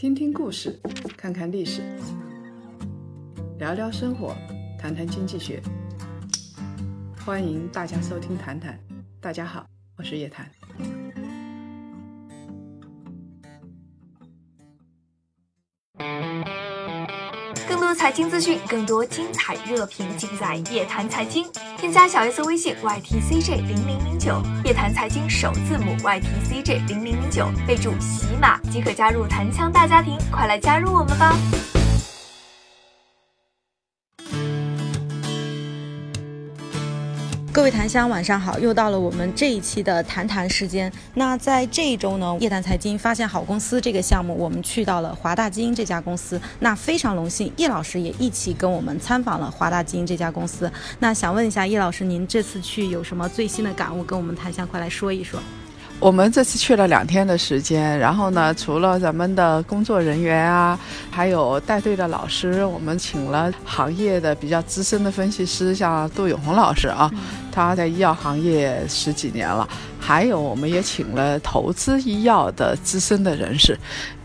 听听故事，看看历史，聊聊生活，谈谈经济学。欢迎大家收听《谈谈》，大家好，我是叶檀。更多财经资讯，更多精彩热评，尽在《夜谈财经》。添加小 S 微信 ytcj 零零零九，夜谈财经首字母 ytcj 零零零九，备注喜马即可加入弹枪大家庭，快来加入我们吧！各位檀香，晚上好！又到了我们这一期的谈谈时间。那在这一周呢，叶谈财经发现好公司这个项目，我们去到了华大基因这家公司。那非常荣幸，叶老师也一起跟我们参访了华大基因这家公司。那想问一下叶老师，您这次去有什么最新的感悟，跟我们檀香快来说一说？我们这次去了两天的时间，然后呢，除了咱们的工作人员啊，还有带队的老师，我们请了行业的比较资深的分析师，像杜永红老师啊，他在医药行业十几年了，还有我们也请了投资医药的资深的人士，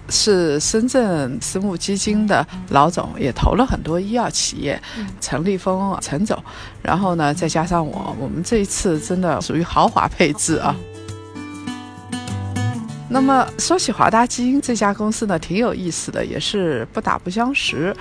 是深圳私募基金的老总，也投了很多医药企业，陈立峰、陈总，然后呢，再加上我，我们这一次真的属于豪华配置啊。那么说起华大基因这家公司呢，挺有意思的，也是不打不相识。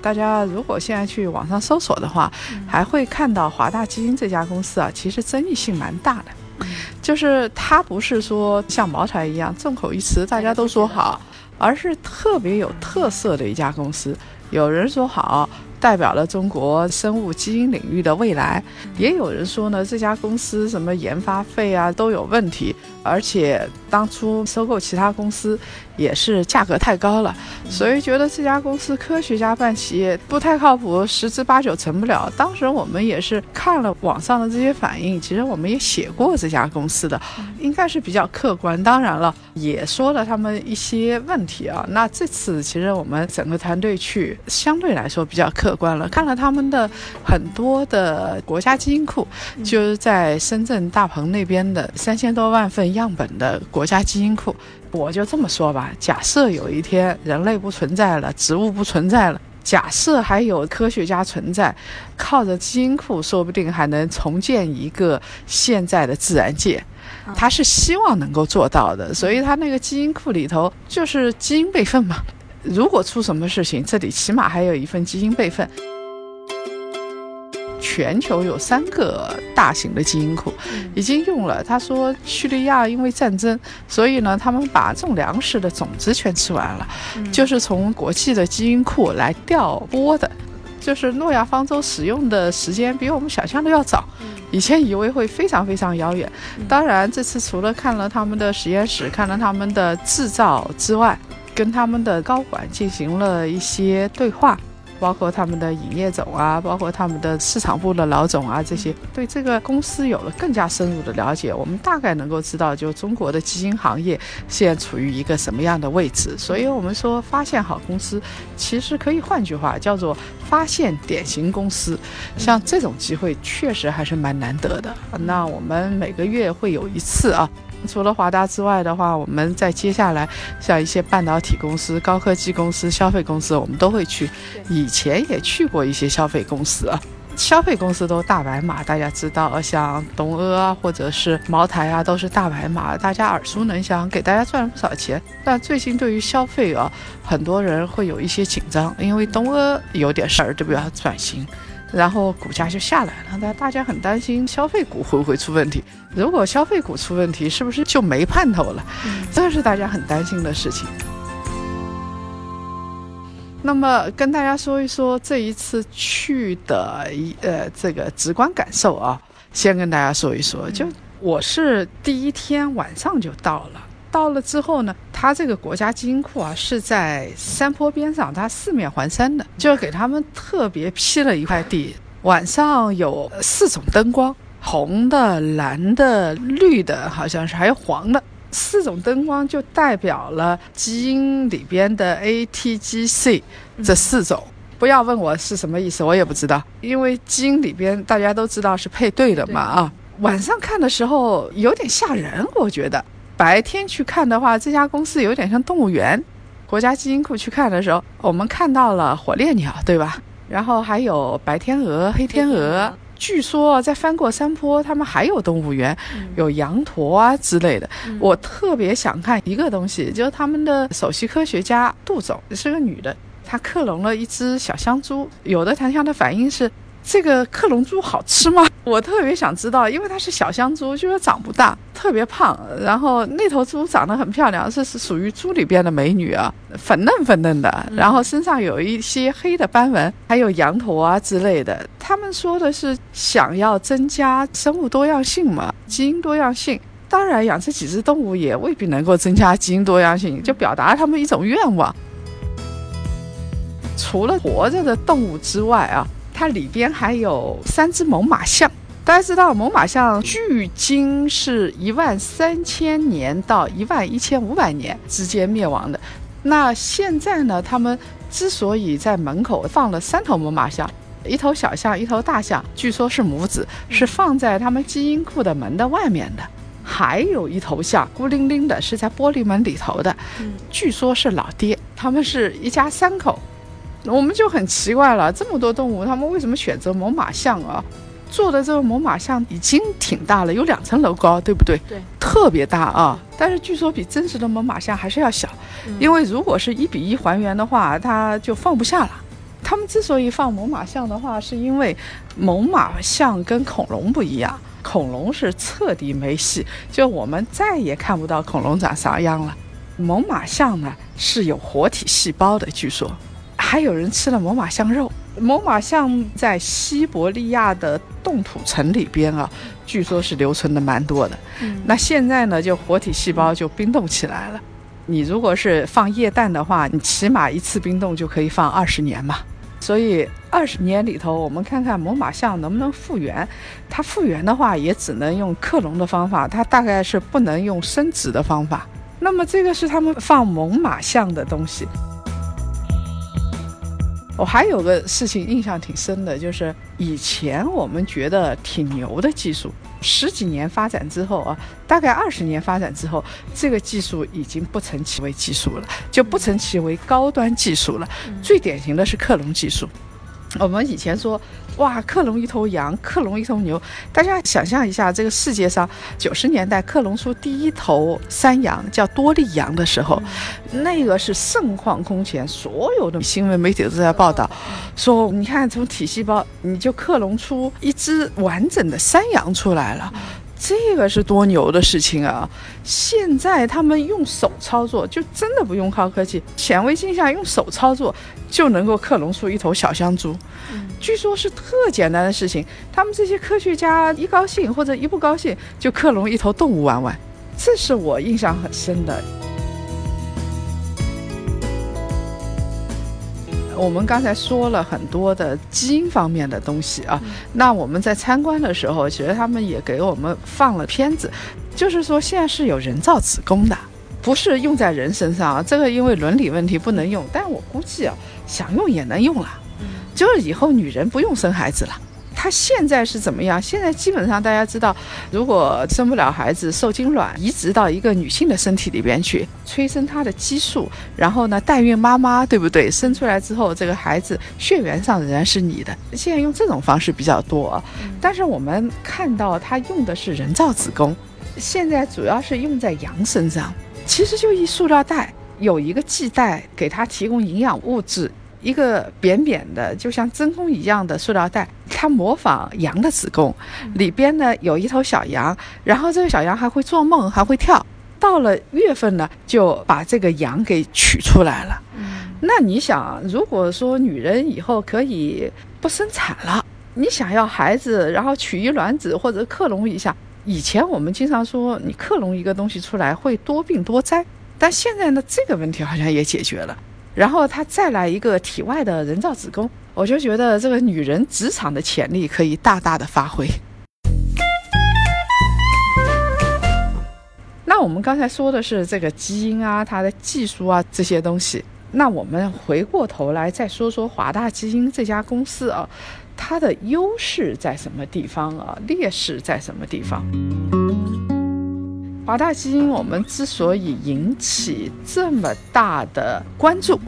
大家如果现在去网上搜索的话，还会看到华大基因这家公司啊，其实争议性蛮大的。就是它不是说像茅台一样众口一词，大家都说好，而是特别有特色的一家公司。有人说好。代表了中国生物基因领域的未来，也有人说呢，这家公司什么研发费啊都有问题，而且当初收购其他公司也是价格太高了，所以觉得这家公司科学家办企业不太靠谱，十之八九成不了。当时我们也是看了网上的这些反应，其实我们也写过这家公司的，应该是比较客观。当然了，也说了他们一些问题啊。那这次其实我们整个团队去，相对来说比较客。观了，看了他们的很多的国家基因库，就是在深圳大鹏那边的三千多万份样本的国家基因库。我就这么说吧，假设有一天人类不存在了，植物不存在了，假设还有科学家存在，靠着基因库，说不定还能重建一个现在的自然界。他是希望能够做到的，所以他那个基因库里头就是基因备份嘛。如果出什么事情，这里起码还有一份基因备份。全球有三个大型的基因库已经用了。他说，叙利亚因为战争，所以呢，他们把种粮食的种子全吃完了，就是从国际的基因库来调拨的。就是诺亚方舟使用的时间比我们想象的要早，以前以为会非常非常遥远。当然，这次除了看了他们的实验室，看了他们的制造之外，跟他们的高管进行了一些对话，包括他们的营业总啊，包括他们的市场部的老总啊，这些对这个公司有了更加深入的了解。我们大概能够知道，就中国的基金行业现在处于一个什么样的位置。所以，我们说发现好公司，其实可以换句话叫做发现典型公司。像这种机会，确实还是蛮难得的。那我们每个月会有一次啊。除了华大之外的话，我们在接下来像一些半导体公司、高科技公司、消费公司，我们都会去。以前也去过一些消费公司啊，消费公司都大白马，大家知道，像东阿啊，或者是茅台啊，都是大白马，大家耳熟能详，给大家赚了不少钱。但最近对于消费啊，很多人会有一些紧张，因为东阿有点事儿，对不对？转型。然后股价就下来了，那大家很担心消费股会不会出问题？如果消费股出问题，是不是就没盼头了？这是大家很担心的事情。那么跟大家说一说这一次去的一呃这个直观感受啊，先跟大家说一说，就我是第一天晚上就到了。到了之后呢，他这个国家基因库啊是在山坡边上，它四面环山的，就给他们特别批了一块地。晚上有四种灯光，红的、蓝的、绿的，好像是还有黄的，四种灯光就代表了基因里边的 A、T、G、C 这四种。不要问我是什么意思，我也不知道，因为基因里边大家都知道是配对的嘛啊。晚上看的时候有点吓人，我觉得。白天去看的话，这家公司有点像动物园。国家基因库去看的时候，我们看到了火烈鸟，对吧？然后还有白天鹅、黑天鹅。据说在翻过山坡，他们还有动物园，有羊驼啊之类的。我特别想看一个东西，就是他们的首席科学家杜总是个女的，她克隆了一只小香猪。有的檀香的反应是。这个克隆猪好吃吗？我特别想知道，因为它是小香猪，就是长不大，特别胖。然后那头猪长得很漂亮，这是属于猪里边的美女啊，粉嫩粉嫩的，然后身上有一些黑的斑纹，还有羊驼啊之类的。他们说的是想要增加生物多样性嘛，基因多样性。当然，养这几只动物也未必能够增加基因多样性，就表达他们一种愿望。除了活着的动物之外啊。它里边还有三只猛犸象，大家知道猛犸象距今是一万三千年到一万一千五百年之间灭亡的。那现在呢？他们之所以在门口放了三头猛犸象，一头小象，一头大象，据说是母子，是放在他们基因库的门的外面的。还有一头象孤零零的，是在玻璃门里头的，据说是老爹。他们是一家三口。我们就很奇怪了，这么多动物，他们为什么选择猛犸象啊？做的这个猛犸象已经挺大了，有两层楼高，对不对？对，特别大啊！但是据说比真实的猛犸象还是要小，因为如果是一比一还原的话，它就放不下了。他们之所以放猛犸象的话，是因为猛犸象跟恐龙不一样，恐龙是彻底没戏，就我们再也看不到恐龙长啥样了。猛犸象呢是有活体细胞的，据说。还有人吃了猛犸象肉。猛犸象在西伯利亚的冻土层里边啊，据说是留存的蛮多的。那现在呢，就活体细胞就冰冻起来了。你如果是放液氮的话，你起码一次冰冻就可以放二十年嘛。所以二十年里头，我们看看猛犸象能不能复原。它复原的话，也只能用克隆的方法，它大概是不能用生殖的方法。那么这个是他们放猛犸象的东西。我还有个事情印象挺深的，就是以前我们觉得挺牛的技术，十几年发展之后啊，大概二十年发展之后，这个技术已经不成其为技术了，就不成其为高端技术了。最典型的是克隆技术。我们以前说，哇，克隆一头羊，克隆一头牛。大家想象一下，这个世界上九十年代克隆出第一头山羊，叫多利羊的时候，那个是盛况空前，所有的新闻媒体都在报道，说你看从体细胞你就克隆出一只完整的山羊出来了。这个是多牛的事情啊！现在他们用手操作，就真的不用靠科技，显微镜下用手操作就能够克隆出一头小香猪。据说是特简单的事情，他们这些科学家一高兴或者一不高兴就克隆一头动物玩玩，这是我印象很深的。我们刚才说了很多的基因方面的东西啊，那我们在参观的时候，其实他们也给我们放了片子，就是说现在是有人造子宫的，不是用在人身上啊，这个因为伦理问题不能用，但我估计啊，想用也能用了，就是以后女人不用生孩子了。他现在是怎么样？现在基本上大家知道，如果生不了孩子，受精卵移植到一个女性的身体里边去，催生她的激素，然后呢，代孕妈妈，对不对？生出来之后，这个孩子血缘上仍然是你的。现在用这种方式比较多，但是我们看到他用的是人造子宫，现在主要是用在羊身上，其实就一塑料袋，有一个系带给它提供营养物质。一个扁扁的，就像真空一样的塑料袋，它模仿羊的子宫，里边呢有一头小羊，然后这个小羊还会做梦，还会跳。到了月份呢，就把这个羊给取出来了。那你想，如果说女人以后可以不生产了，你想要孩子，然后取一卵子或者克隆一下，以前我们经常说你克隆一个东西出来会多病多灾，但现在呢，这个问题好像也解决了。然后他再来一个体外的人造子宫，我就觉得这个女人职场的潜力可以大大的发挥。那我们刚才说的是这个基因啊，它的技术啊这些东西。那我们回过头来再说说华大基因这家公司啊，它的优势在什么地方啊？劣势在什么地方？华大基因我们之所以引起这么大的关注，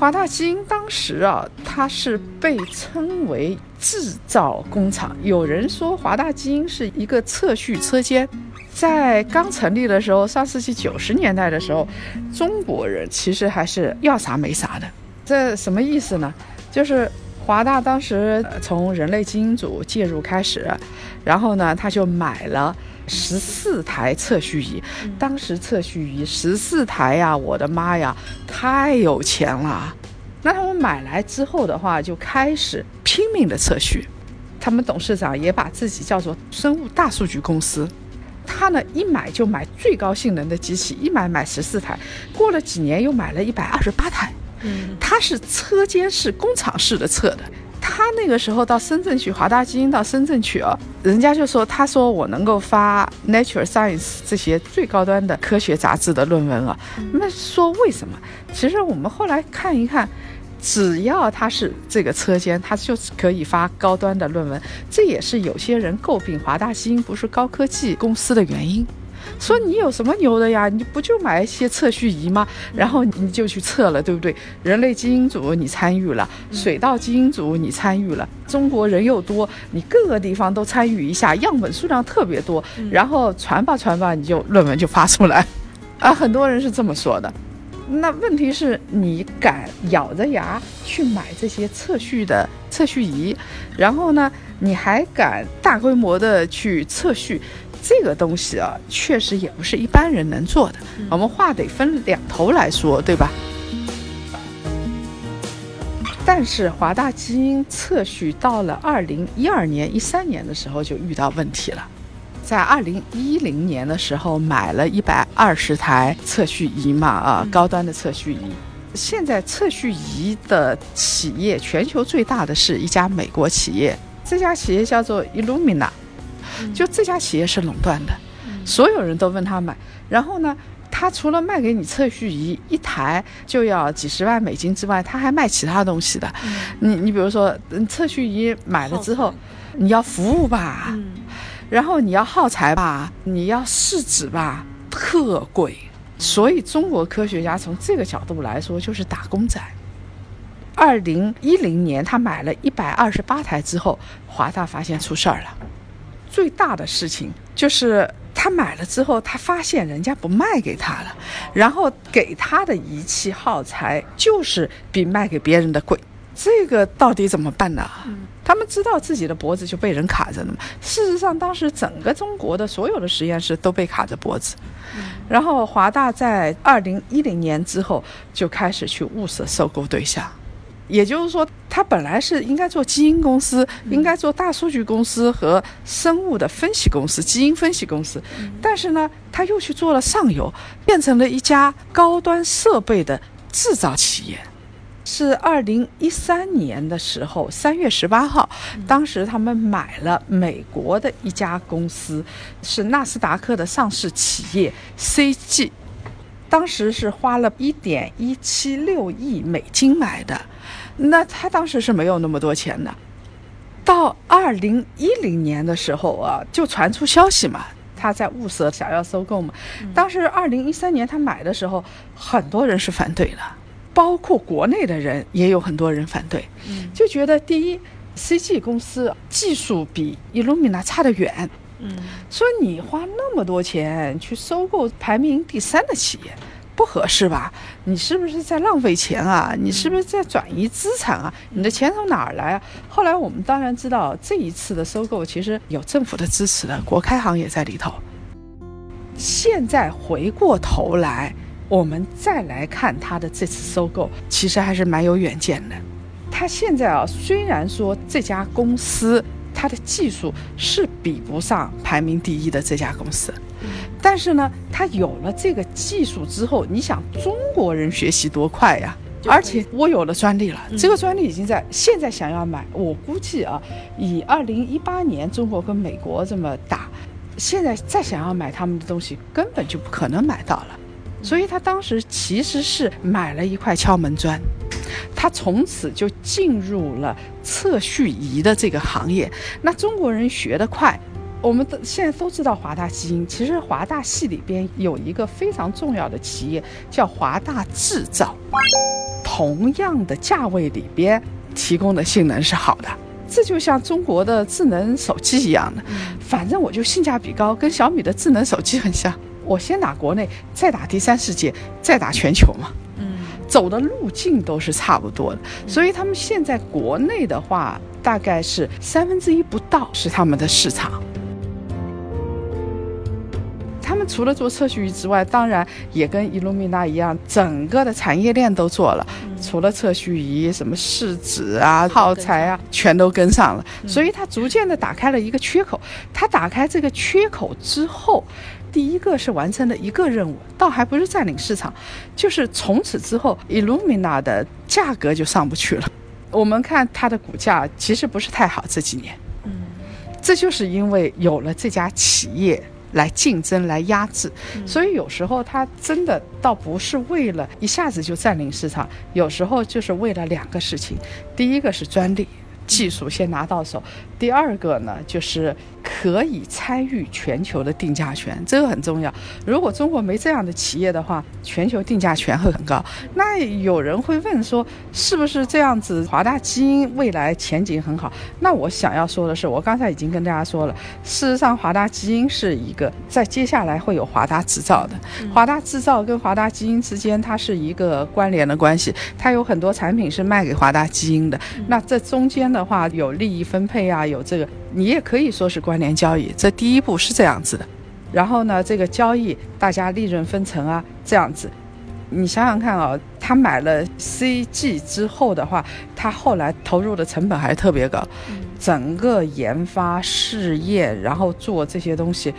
华大基因当时啊，它是被称为制造工厂。有人说华大基因是一个测序车间。在刚成立的时候，上世纪九十年代的时候，中国人其实还是要啥没啥的。这什么意思呢？就是华大当时从人类基因组介入开始，然后呢，他就买了十四台测序仪。当时测序仪十四台呀，我的妈呀，太有钱了。那他们买来之后的话，就开始拼命的测序。他们董事长也把自己叫做生物大数据公司。他呢，一买就买最高性能的机器，一买买十四台，过了几年又买了一百二十八台。嗯，他是车间式、工厂式的测的。他那个时候到深圳去，华大基因到深圳去啊，人家就说，他说我能够发《Nature Science》这些最高端的科学杂志的论文啊。那说为什么？其实我们后来看一看。只要他是这个车间，他就可以发高端的论文。这也是有些人诟病华大基因不是高科技公司的原因。说你有什么牛的呀？你不就买一些测序仪吗？然后你就去测了，对不对？人类基因组你参与了，水稻基因组你参与了，中国人又多，你各个地方都参与一下，样本数量特别多，然后传吧传吧，你就论文就发出来。啊，很多人是这么说的。那问题是你敢咬着牙去买这些测序的测序仪，然后呢，你还敢大规模的去测序，这个东西啊，确实也不是一般人能做的。我们话得分两头来说，对吧？但是华大基因测序到了二零一二年、一三年的时候就遇到问题了。在二零一零年的时候买了一百二十台测序仪嘛，啊，高端的测序仪。现在测序仪的企业，全球最大的是一家美国企业，这家企业叫做 Illumina，就这家企业是垄断的，所有人都问他买。然后呢，他除了卖给你测序仪一台就要几十万美金之外，他还卖其他东西的。你你比如说，测序仪买了之后，你要服务吧。然后你要耗材吧，你要试纸吧，特贵。所以中国科学家从这个角度来说就是打工仔。二零一零年他买了一百二十八台之后，华大发现出事儿了。最大的事情就是他买了之后，他发现人家不卖给他了，然后给他的仪器耗材就是比卖给别人的贵。这个到底怎么办呢？他们知道自己的脖子就被人卡着了嘛？事实上，当时整个中国的所有的实验室都被卡着脖子。然后华大在二零一零年之后就开始去物色收购对象，也就是说，他本来是应该做基因公司，应该做大数据公司和生物的分析公司、基因分析公司，但是呢，他又去做了上游，变成了一家高端设备的制造企业。是二零一三年的时候，三月十八号，当时他们买了美国的一家公司，是纳斯达克的上市企业 CG，当时是花了一点一七六亿美金买的，那他当时是没有那么多钱的。到二零一零年的时候啊，就传出消息嘛，他在物色想要收购嘛。当时二零一三年他买的时候，很多人是反对的。包括国内的人也有很多人反对，就觉得第一，CG 公司技术比 Illumina 差得远，嗯，说你花那么多钱去收购排名第三的企业，不合适吧？你是不是在浪费钱啊？你是不是在转移资产啊？你的钱从哪儿来啊？后来我们当然知道，这一次的收购其实有政府的支持的，国开行也在里头。现在回过头来。我们再来看他的这次收购，其实还是蛮有远见的。他现在啊，虽然说这家公司它的技术是比不上排名第一的这家公司，但是呢，他有了这个技术之后，你想中国人学习多快呀？而且我有了专利了，这个专利已经在现在想要买，我估计啊，以二零一八年中国跟美国这么打，现在再想要买他们的东西，根本就不可能买到了。所以他当时其实是买了一块敲门砖，他从此就进入了测序仪的这个行业。那中国人学得快，我们都现在都知道华大基因，其实华大系里边有一个非常重要的企业叫华大制造，同样的价位里边提供的性能是好的。这就像中国的智能手机一样的，反正我就性价比高，跟小米的智能手机很像。我先打国内，再打第三世界，再打全球嘛。嗯，走的路径都是差不多的，所以他们现在国内的话，大概是三分之一不到是他们的市场。他们除了做测序仪之外，当然也跟 Illumina 一样，整个的产业链都做了。除了测序仪，什么试纸啊、耗材啊，全都跟上了。所以它逐渐的打开了一个缺口。它打开这个缺口之后，第一个是完成了一个任务，倒还不是占领市场，就是从此之后，Illumina 的价格就上不去了。我们看它的股价其实不是太好这几年。嗯，这就是因为有了这家企业。来竞争，来压制，所以有时候它真的倒不是为了一下子就占领市场，有时候就是为了两个事情，第一个是专利。技术先拿到手，第二个呢，就是可以参与全球的定价权，这个很重要。如果中国没这样的企业的话，全球定价权会很高。那有人会问说，是不是这样子？华大基因未来前景很好？那我想要说的是，我刚才已经跟大家说了，事实上，华大基因是一个在接下来会有华大制造的，华大制造跟华大基因之间它是一个关联的关系，它有很多产品是卖给华大基因的。那这中间。的话有利益分配啊，有这个，你也可以说是关联交易。这第一步是这样子的，然后呢，这个交易大家利润分成啊，这样子。你想想看啊，他买了 CG 之后的话，他后来投入的成本还是特别高，整个研发试验，然后做这些东西，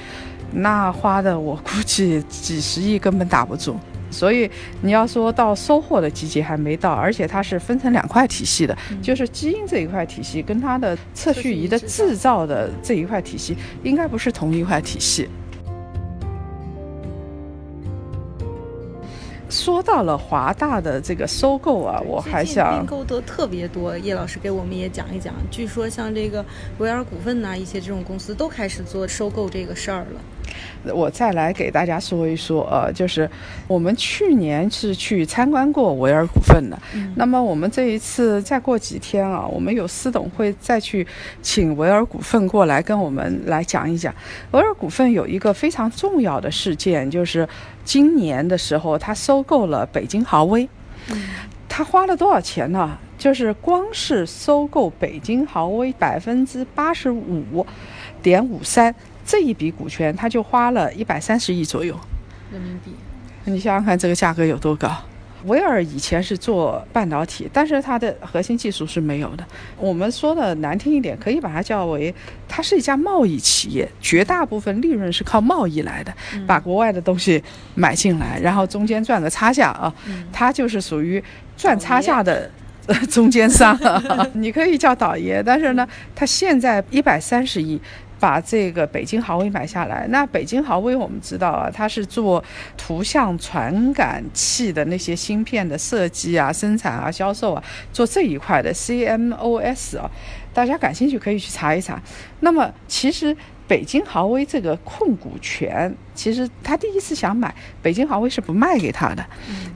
那花的我估计几十亿根本打不住。所以你要说到收获的季节还没到，而且它是分成两块体系的，就是基因这一块体系跟它的测序仪的制造的这一块体系，应该不是同一块体系。说到了华大的这个收购啊，我还想并购的特别多，叶老师给我们也讲一讲。据说像这个维尔股份呐，一些这种公司都开始做收购这个事儿了。我再来给大家说一说，呃，就是我们去年是去参观过维尔股份的，那么我们这一次再过几天啊，我们有司董会再去请维尔股份过来跟我们来讲一讲。维尔股份有一个非常重要的事件，就是今年的时候，他收购了北京豪威。他花了多少钱呢？就是光是收购北京豪威百分之八十五点五三。这一笔股权，他就花了一百三十亿左右人民币。你想想看，这个价格有多高？威尔以前是做半导体，但是它的核心技术是没有的。我们说的难听一点，可以把它叫为，它是一家贸易企业，绝大部分利润是靠贸易来的，把国外的东西买进来，然后中间赚个差价啊。它就是属于赚差价的 中间商，你可以叫倒爷。但是呢，它现在一百三十亿。把这个北京豪威买下来，那北京豪威我们知道啊，它是做图像传感器的那些芯片的设计啊、生产啊、销售啊，做这一块的 CMOS 啊，大家感兴趣可以去查一查。那么其实北京豪威这个控股权，其实他第一次想买北京豪威是不卖给他的，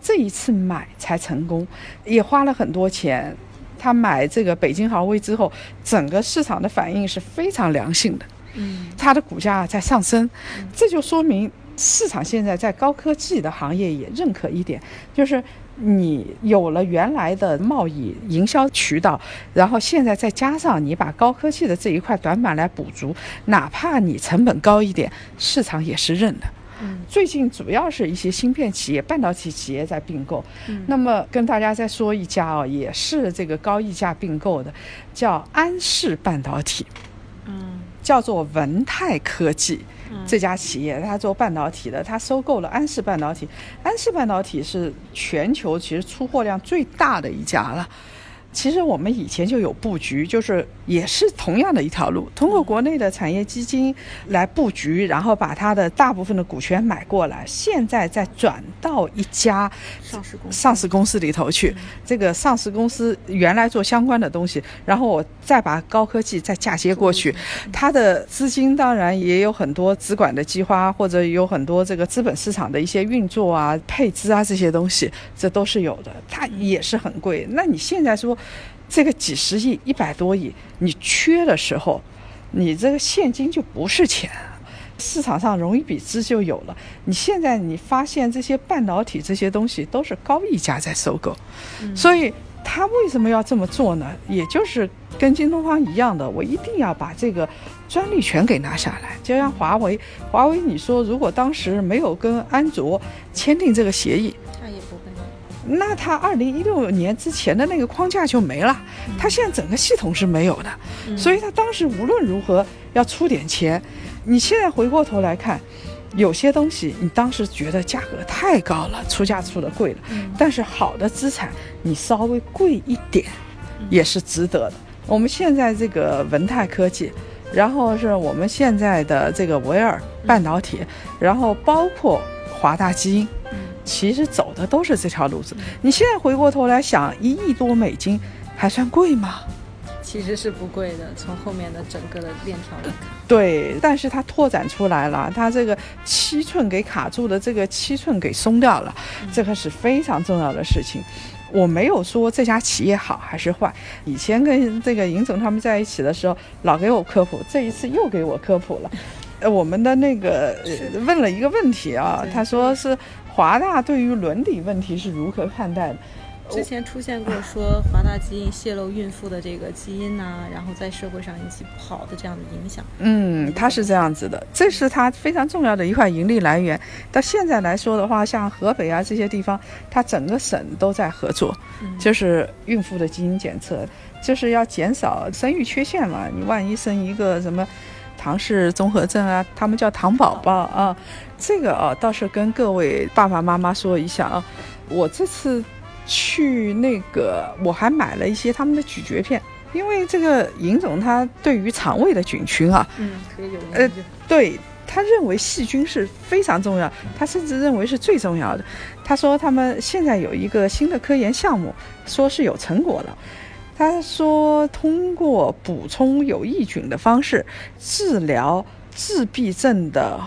这一次买才成功，也花了很多钱。他买这个北京豪威之后，整个市场的反应是非常良性的，嗯，它的股价在上升，这就说明市场现在在高科技的行业也认可一点，就是你有了原来的贸易营销渠道，然后现在再加上你把高科技的这一块短板来补足，哪怕你成本高一点，市场也是认的。最近主要是一些芯片企业、半导体企业在并购。那么跟大家再说一家哦，也是这个高溢价并购的，叫安氏半导体。嗯，叫做文泰科技这家企业，它做半导体的，它收购了安氏半导体。安氏半导体是全球其实出货量最大的一家了。其实我们以前就有布局，就是也是同样的一条路，通过国内的产业基金来布局，然后把它的大部分的股权买过来，现在再转到一家上市公司上市公司里头去。这个上市公司原来做相关的东西，然后我再把高科技再嫁接过去，它的资金当然也有很多资管的计划，或者有很多这个资本市场的一些运作啊、配资啊这些东西，这都是有的，它也是很贵。那你现在说？这个几十亿、一百多亿，你缺的时候，你这个现金就不是钱，市场上融一笔资就有了。你现在你发现这些半导体这些东西都是高溢价在收购，所以他为什么要这么做呢？也就是跟京东方一样的，我一定要把这个专利权给拿下来。就像华为，华为你说如果当时没有跟安卓签订这个协议。那它二零一六年之前的那个框架就没了，它现在整个系统是没有的，所以它当时无论如何要出点钱。你现在回过头来看，有些东西你当时觉得价格太高了，出价出的贵了，但是好的资产你稍微贵一点也是值得的。我们现在这个文泰科技，然后是我们现在的这个维尔半导体，然后包括华大基因。其实走的都是这条路子。你现在回过头来想，一亿多美金还算贵吗？其实是不贵的。从后面的整个的链条来看，对，但是它拓展出来了，它这个七寸给卡住的，这个七寸给松掉了，这个是非常重要的事情。我没有说这家企业好还是坏。以前跟这个尹总他们在一起的时候，老给我科普，这一次又给我科普了。呃，我们的那个问了一个问题啊，他说是。华大对于伦理问题是如何看待的？之前出现过说 华大基因泄露孕妇的这个基因呐，然后在社会上引起不好的这样的影响。嗯，它是这样子的，这是它非常重要的一块盈利来源。到现在来说的话，像河北啊这些地方，它整个省都在合作，就是孕妇的基因检测，就是要减少生育缺陷嘛。你万一生一个什么？唐氏综合症啊，他们叫糖宝宝啊，这个啊倒是跟各位爸爸妈妈说一下啊，我这次去那个我还买了一些他们的咀嚼片，因为这个尹总他对于肠胃的菌群啊，嗯，可以有呃，对他认为细菌是非常重要，他甚至认为是最重要的。他说他们现在有一个新的科研项目，说是有成果了。他说，通过补充有益菌的方式治疗自闭症的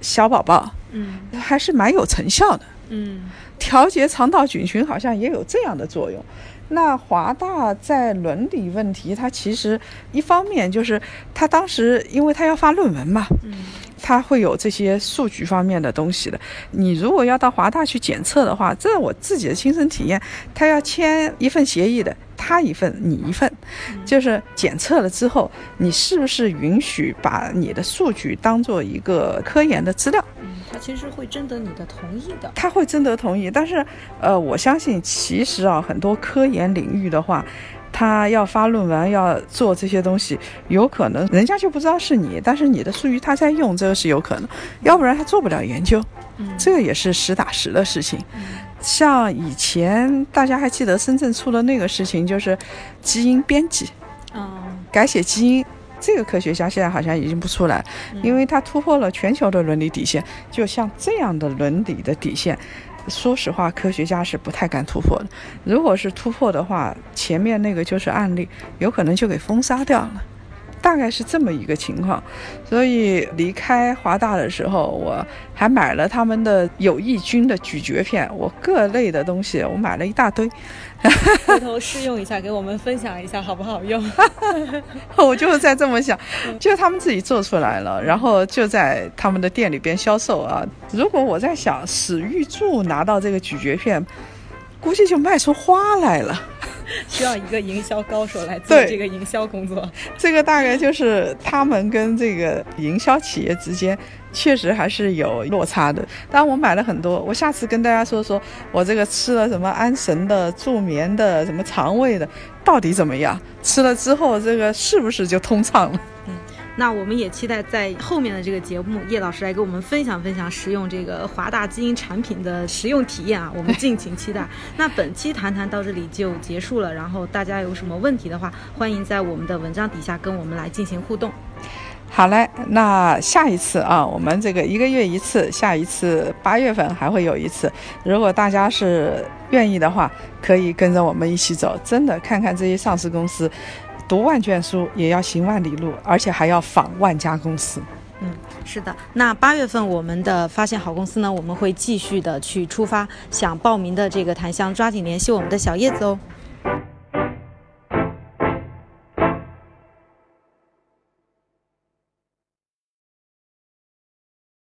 小宝宝，嗯，还是蛮有成效的，嗯，调节肠道菌群好像也有这样的作用。那华大在伦理问题，它其实一方面就是他当时因为他要发论文嘛，嗯，他会有这些数据方面的东西的。你如果要到华大去检测的话，这我自己的亲身体验，他要签一份协议的。他一份，你一份，就是检测了之后，你是不是允许把你的数据当做一个科研的资料？嗯，他其实会征得你的同意的。他会征得同意，但是，呃，我相信其实啊，很多科研领域的话，他要发论文要做这些东西，有可能人家就不知道是你，但是你的数据他在用，这个是有可能，要不然他做不了研究。嗯，这个也是实打实的事情。像以前大家还记得深圳出的那个事情，就是基因编辑，哦，改写基因，这个科学家现在好像已经不出来，因为他突破了全球的伦理底线。就像这样的伦理的底线，说实话，科学家是不太敢突破的。如果是突破的话，前面那个就是案例，有可能就给封杀掉了。大概是这么一个情况，所以离开华大的时候，我还买了他们的有益菌的咀嚼片，我各类的东西我买了一大堆，回头试用一下，给我们分享一下好不好用？我就在这么想，就他们自己做出来了，然后就在他们的店里边销售啊。如果我在想史玉柱拿到这个咀嚼片，估计就卖出花来了。需要一个营销高手来做这个营销工作。这个大概就是他们跟这个营销企业之间确实还是有落差的。当然，我买了很多，我下次跟大家说说我这个吃了什么安神的、助眠的、什么肠胃的，到底怎么样？吃了之后，这个是不是就通畅了？嗯。那我们也期待在后面的这个节目，叶老师来给我们分享分享使用这个华大基因产品的实用体验啊，我们敬请期待。那本期谈谈到这里就结束了，然后大家有什么问题的话，欢迎在我们的文章底下跟我们来进行互动。好嘞，那下一次啊，我们这个一个月一次，下一次八月份还会有一次。如果大家是愿意的话，可以跟着我们一起走，真的看看这些上市公司，读万卷书也要行万里路，而且还要访万家公司。嗯，是的。那八月份我们的发现好公司呢，我们会继续的去出发。想报名的这个檀香，抓紧联系我们的小叶子哦。